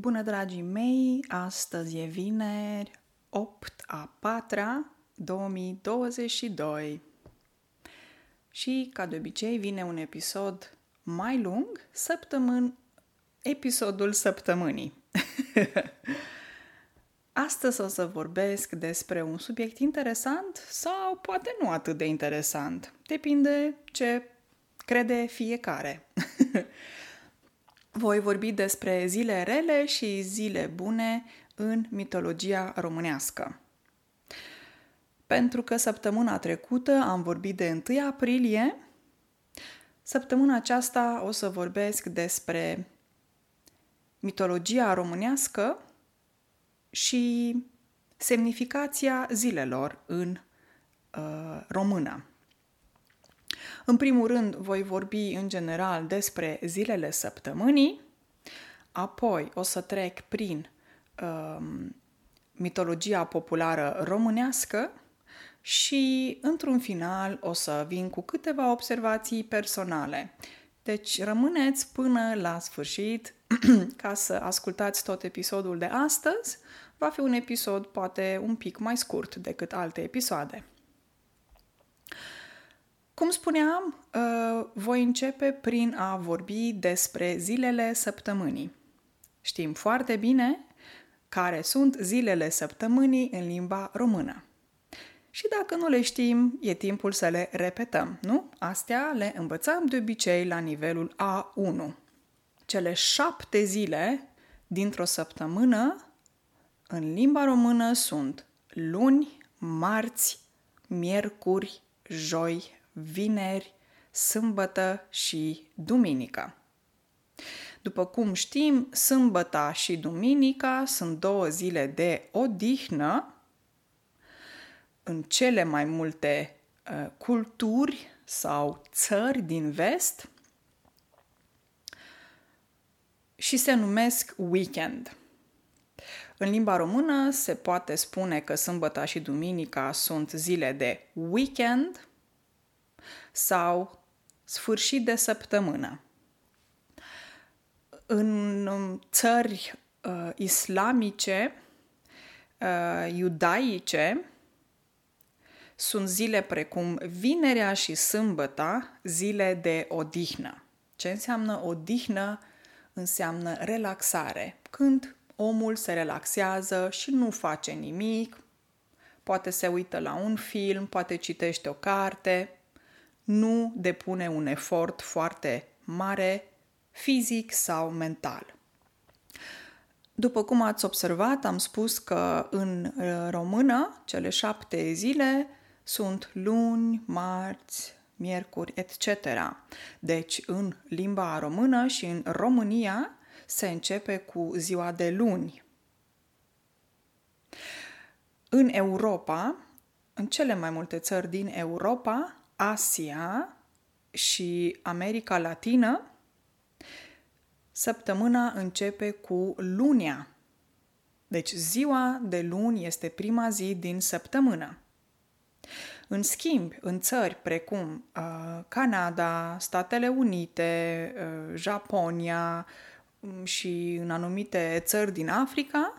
Bună, dragii mei! Astăzi e vineri, 8 a 4 2022. Și, ca de obicei, vine un episod mai lung, săptămân, episodul săptămânii. Astăzi o să vorbesc despre un subiect interesant sau poate nu atât de interesant. Depinde ce crede fiecare. Voi vorbi despre zile rele și zile bune în mitologia românească. Pentru că săptămâna trecută am vorbit de 1 aprilie, săptămâna aceasta o să vorbesc despre mitologia românească și semnificația zilelor în uh, română. În primul rând, voi vorbi în general despre zilele săptămânii, apoi o să trec prin um, mitologia populară românească și, într-un final, o să vin cu câteva observații personale. Deci, rămâneți până la sfârșit ca să ascultați tot episodul de astăzi. Va fi un episod poate un pic mai scurt decât alte episoade. Cum spuneam, uh, voi începe prin a vorbi despre zilele săptămânii. Știm foarte bine care sunt zilele săptămânii în limba română. Și dacă nu le știm, e timpul să le repetăm, nu? Astea le învățăm de obicei la nivelul A1. Cele șapte zile dintr-o săptămână în limba română sunt luni, marți, miercuri, joi, vineri, sâmbătă și duminică. După cum știm, sâmbăta și duminica sunt două zile de odihnă în cele mai multe uh, culturi sau țări din vest și se numesc weekend. În limba română se poate spune că sâmbăta și duminica sunt zile de weekend sau sfârșit de săptămână. În țări uh, islamice, uh, iudaice, sunt zile precum vinerea și sâmbăta, zile de odihnă. Ce înseamnă odihnă? Înseamnă relaxare. Când omul se relaxează și nu face nimic, poate se uită la un film, poate citește o carte, nu depune un efort foarte mare fizic sau mental. După cum ați observat, am spus că în uh, română cele șapte zile sunt luni, marți, miercuri, etc. Deci, în limba română și în România se începe cu ziua de luni. În Europa, în cele mai multe țări din Europa, Asia și America Latină, săptămâna începe cu lunia. Deci ziua de luni este prima zi din săptămână. În schimb, în țări precum uh, Canada, Statele Unite, uh, Japonia um, și în anumite țări din Africa,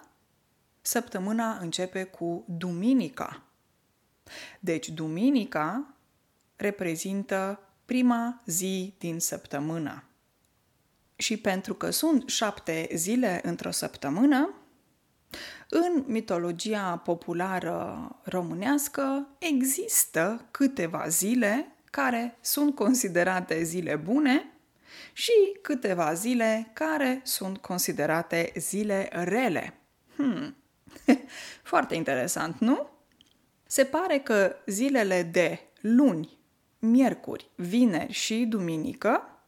săptămâna începe cu duminica. Deci, duminica reprezintă prima zi din săptămână. Și pentru că sunt șapte zile într-o săptămână, în mitologia populară românească există câteva zile care sunt considerate zile bune și câteva zile care sunt considerate zile rele. Hmm. Foarte interesant, nu? Se pare că zilele de luni, miercuri, vineri și duminică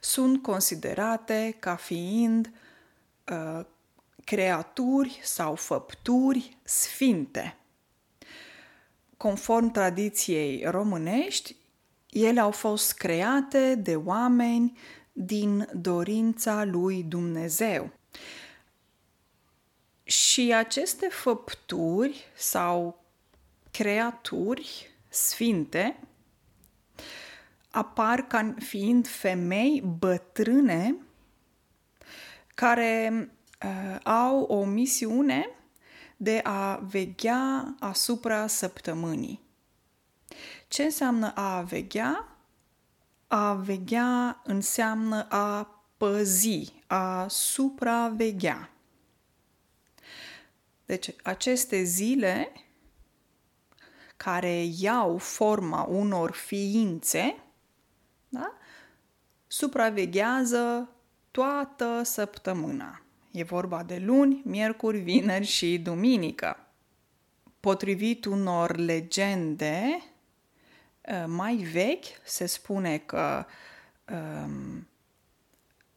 sunt considerate ca fiind uh, creaturi sau făpturi sfinte. Conform tradiției românești, ele au fost create de oameni din dorința lui Dumnezeu. Și aceste făpturi sau creaturi sfinte apar ca fiind femei bătrâne care uh, au o misiune de a veghea asupra săptămânii. Ce înseamnă a veghea? A veghea înseamnă a păzi, a supraveghea. Deci aceste zile care iau forma unor ființe, da? supraveghează toată săptămâna. E vorba de luni, miercuri, vineri și duminică. Potrivit unor legende uh, mai vechi, se spune că um,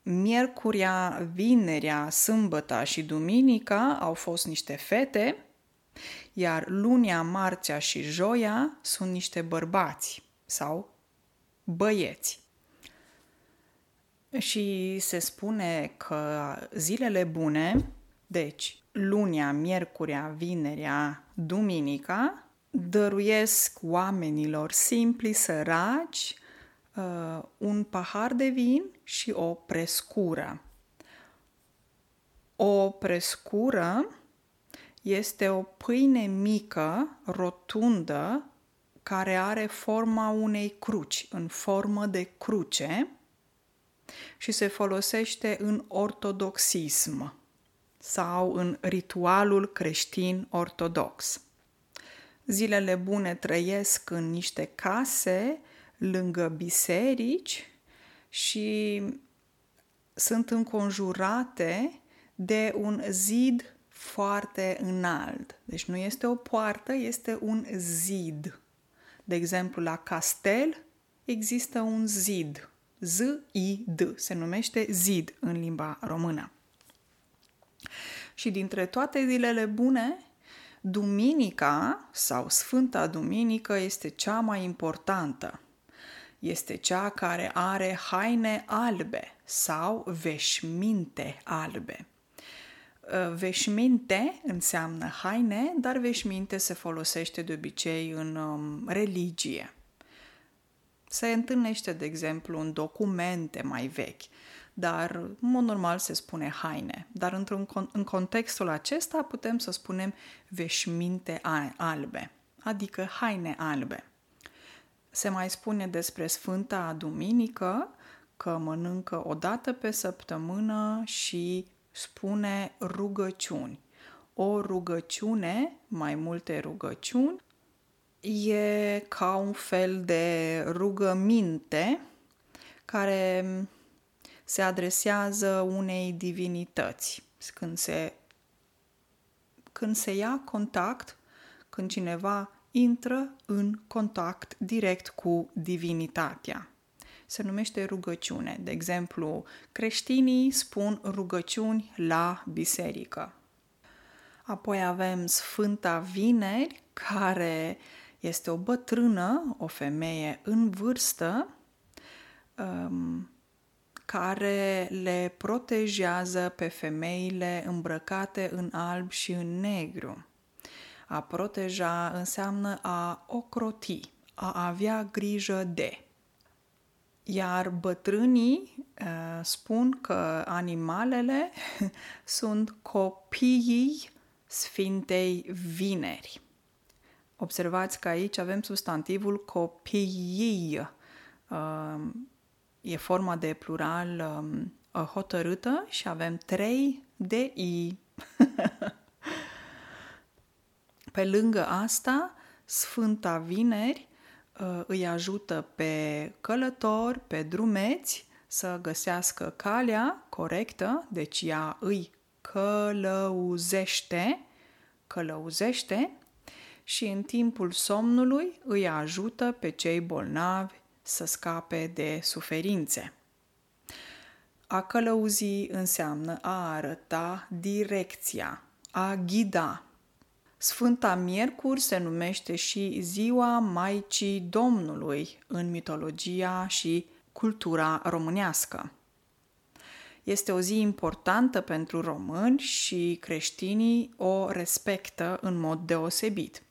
miercuria, vinerea, sâmbăta și duminica au fost niște fete, iar lunia, marțea și joia sunt niște bărbați sau băieți. Și se spune că zilele bune, deci lunia, miercurea, vinerea, duminica, dăruiesc oamenilor simpli, săraci, uh, un pahar de vin și o prescură. O prescură este o pâine mică, rotundă, care are forma unei cruci, în formă de cruce, și se folosește în ortodoxism sau în ritualul creștin ortodox. Zilele bune trăiesc în niște case lângă biserici și sunt înconjurate de un zid foarte înalt. Deci nu este o poartă, este un zid. De exemplu, la castel există un zid. Z-I-D. Se numește zid în limba română. Și dintre toate zilele bune, duminica sau Sfânta Duminică este cea mai importantă este cea care are haine albe sau veșminte albe. Uh, veșminte înseamnă haine, dar veșminte se folosește de obicei în um, religie. Se întâlnește, de exemplu, în documente mai vechi, dar în mod normal se spune haine. Dar într-un, în contextul acesta putem să spunem veșminte albe, adică haine albe. Se mai spune despre Sfânta Duminică că mănâncă o dată pe săptămână și spune rugăciuni. O rugăciune, mai multe rugăciuni, e ca un fel de rugăminte care se adresează unei divinități. Când se, când se ia contact, când cineva intră în contact direct cu divinitatea. Se numește rugăciune. De exemplu, creștinii spun rugăciuni la biserică. Apoi avem Sfânta Vineri, care este o bătrână, o femeie în vârstă, um, care le protejează pe femeile îmbrăcate în alb și în negru. A proteja înseamnă a ocroti, a avea grijă de. Iar bătrânii uh, spun că animalele sunt copiii Sfintei Vineri. Observați că aici avem substantivul copiii. Uh, e forma de plural um, hotărâtă și avem trei de i. Pe lângă asta, Sfânta Vineri uh, îi ajută pe călători, pe drumeți să găsească calea corectă, deci ea îi călăuzește, călăuzește și în timpul somnului îi ajută pe cei bolnavi să scape de suferințe. A călăuzi înseamnă a arăta direcția, a ghida, Sfânta Miercuri se numește și Ziua Maicii Domnului în mitologia și cultura românească. Este o zi importantă pentru români și creștinii o respectă în mod deosebit.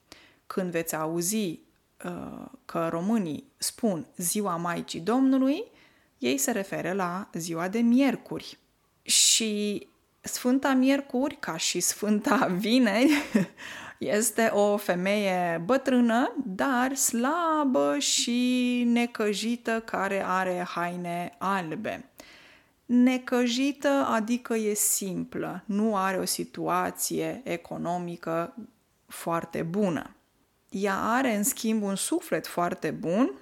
Când veți auzi uh, că românii spun Ziua Maicii Domnului, ei se referă la ziua de miercuri. Și Sfânta Miercuri, ca și Sfânta Vineri, este o femeie bătrână, dar slabă și necăjită care are haine albe. Necăjită adică e simplă, nu are o situație economică foarte bună. Ea are, în schimb, un suflet foarte bun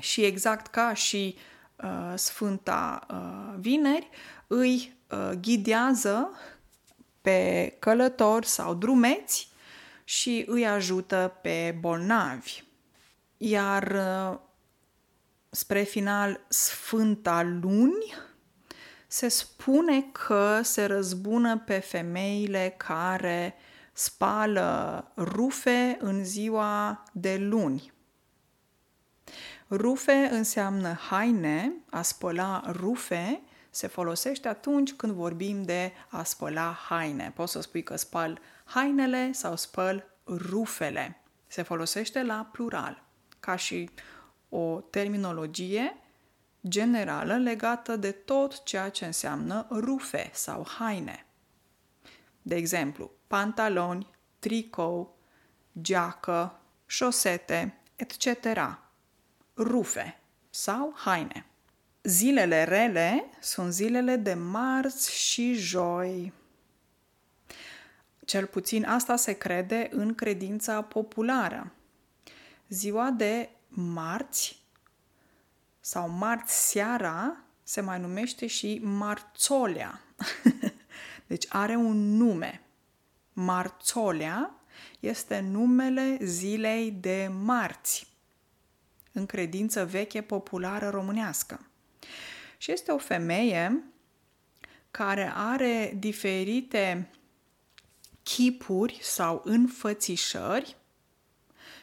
și exact ca și uh, Sfânta uh, Vineri, îi uh, ghidează pe călători sau drumeți și îi ajută pe bolnavi. Iar uh, spre final, Sfânta Luni se spune că se răzbună pe femeile care spală rufe în ziua de luni. Rufe înseamnă haine, a spăla rufe se folosește atunci când vorbim de a spăla haine. Poți să spui că spăl hainele sau spăl rufele. Se folosește la plural, ca și o terminologie generală legată de tot ceea ce înseamnă rufe sau haine. De exemplu, pantaloni, tricou, geacă, șosete, etc. Rufe sau haine. Zilele rele sunt zilele de marți și joi. Cel puțin asta se crede în credința populară. Ziua de marți sau marți seara se mai numește și marțolea. deci are un nume. Marțolea este numele zilei de marți, în credință veche populară românească. Și este o femeie care are diferite chipuri sau înfățișări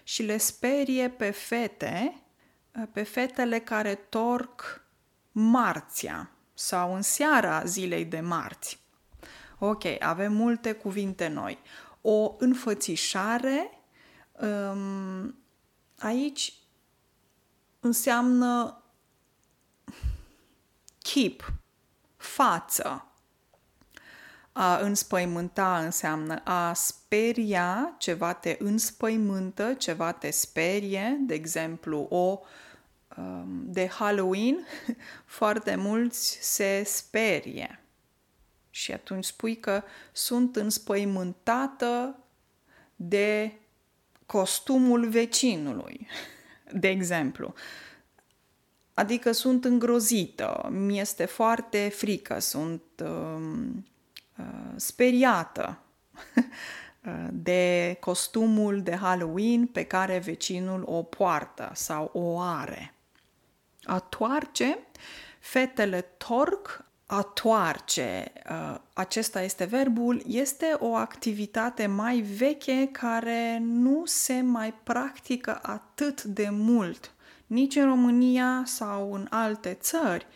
și le sperie pe fete, pe fetele care torc marția sau în seara zilei de marți. Ok, avem multe cuvinte noi. O înfățișare um, aici înseamnă chip, față. A înspăimânta înseamnă a speria, ceva te înspăimântă, ceva te sperie, de exemplu, o um, de Halloween, foarte mulți se sperie. Și atunci spui că sunt înspăimântată de costumul vecinului, de exemplu. Adică sunt îngrozită, mi este foarte frică, sunt uh, uh, speriată de costumul de Halloween pe care vecinul o poartă sau o are. A toarce, fetele torc, a toarce, uh, acesta este verbul, este o activitate mai veche care nu se mai practică atât de mult nici în România sau în alte țări.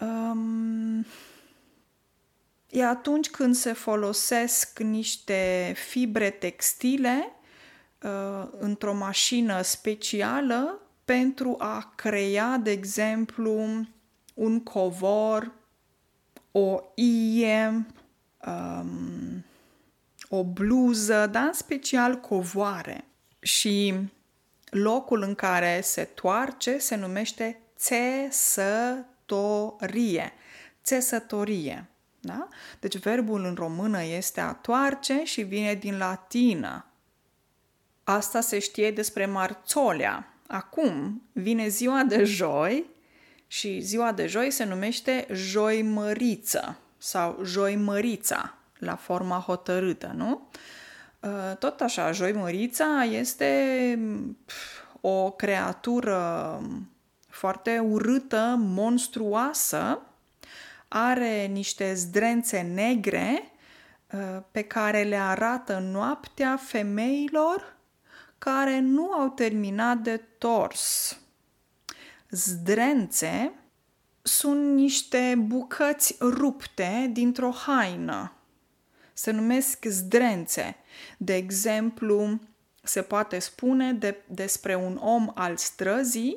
Um, e atunci când se folosesc niște fibre textile uh, într-o mașină specială pentru a crea, de exemplu, un covor, o ie, um, o bluză, dar în special covoare. Și locul în care se toarce se numește țesătorie. Țesătorie. Da? Deci verbul în română este a toarce și vine din latină. Asta se știe despre marțolea. Acum vine ziua de joi și ziua de joi se numește joimăriță sau joimărița la forma hotărâtă, nu? Uh, tot așa, Joimărița este o creatură foarte urâtă, monstruoasă, are niște zdrențe negre uh, pe care le arată noaptea femeilor care nu au terminat de tors. Zdrențe sunt niște bucăți rupte dintr-o haină se numesc zdrențe. De exemplu, se poate spune de, despre un om al străzii,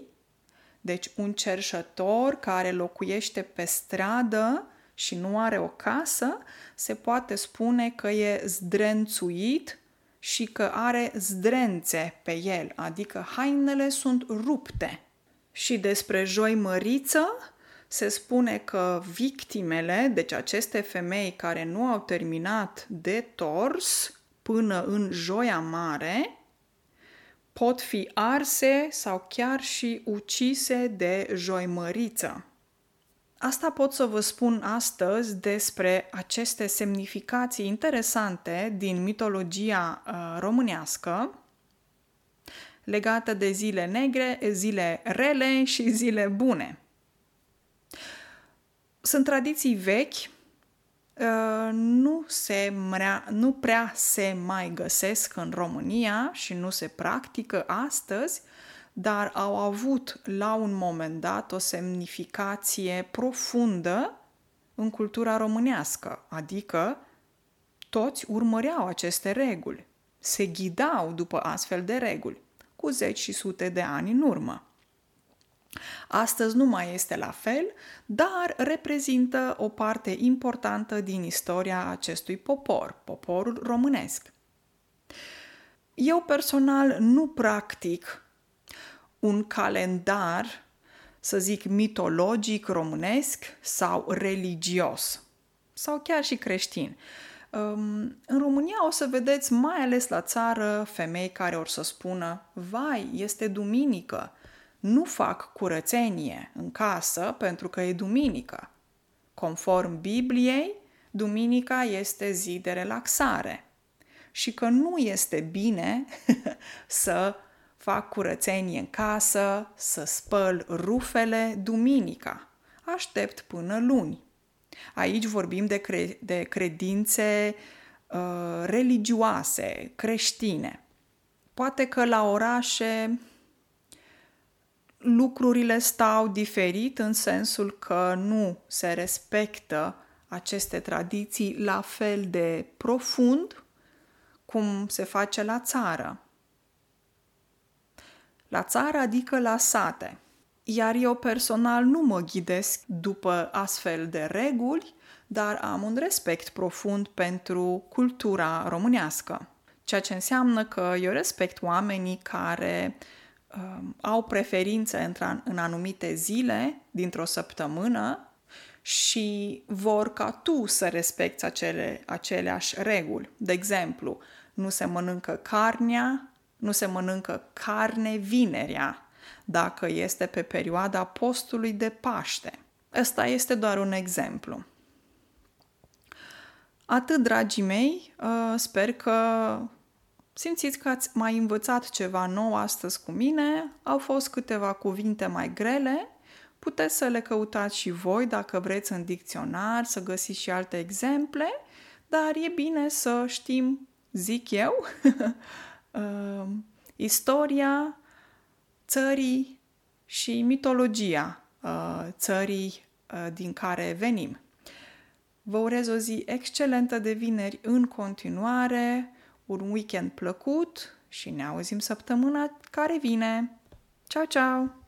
deci un cerșător care locuiește pe stradă și nu are o casă, se poate spune că e zdrențuit și că are zdrențe pe el, adică hainele sunt rupte. Și despre joi măriță se spune că victimele, deci aceste femei care nu au terminat de tors până în joia mare, pot fi arse sau chiar și ucise de joimăriță. Asta pot să vă spun astăzi despre aceste semnificații interesante din mitologia uh, românească legată de zile negre, zile rele și zile bune. Sunt tradiții vechi, uh, nu, se mrea, nu prea se mai găsesc în România și nu se practică astăzi, dar au avut la un moment dat o semnificație profundă în cultura românească, adică toți urmăreau aceste reguli, se ghidau după astfel de reguli, cu zeci și sute de ani în urmă. Astăzi nu mai este la fel, dar reprezintă o parte importantă din istoria acestui popor, poporul românesc. Eu personal nu practic un calendar, să zic, mitologic românesc sau religios, sau chiar și creștin. Um, în România o să vedeți, mai ales la țară, femei care or să spună, vai, este duminică, nu fac curățenie în casă pentru că e duminică. Conform Bibliei, duminica este zi de relaxare și că nu este bine să fac curățenie în casă, să spăl rufele duminica. Aștept până luni. Aici vorbim de, cre- de credințe uh, religioase, creștine. Poate că la orașe lucrurile stau diferit în sensul că nu se respectă aceste tradiții la fel de profund cum se face la țară. La țară adică la sate. Iar eu personal nu mă ghidesc după astfel de reguli, dar am un respect profund pentru cultura românească. Ceea ce înseamnă că eu respect oamenii care uh, au preferințe în anumite zile dintr-o săptămână și vor ca tu să respecti acele, aceleași reguli. De exemplu, nu se mănâncă carnea nu se mănâncă carne vinerea, dacă este pe perioada postului de Paște. Ăsta este doar un exemplu. Atât, dragii mei, uh, sper că simțiți că ați mai învățat ceva nou astăzi cu mine. Au fost câteva cuvinte mai grele, puteți să le căutați și voi dacă vreți în dicționar, să găsiți și alte exemple, dar e bine să știm, zic eu, uh, istoria țării și mitologia uh, țării uh, din care venim. Vă urez o zi excelentă de vineri în continuare, un weekend plăcut și ne auzim săptămâna care vine. Ciao, ciao!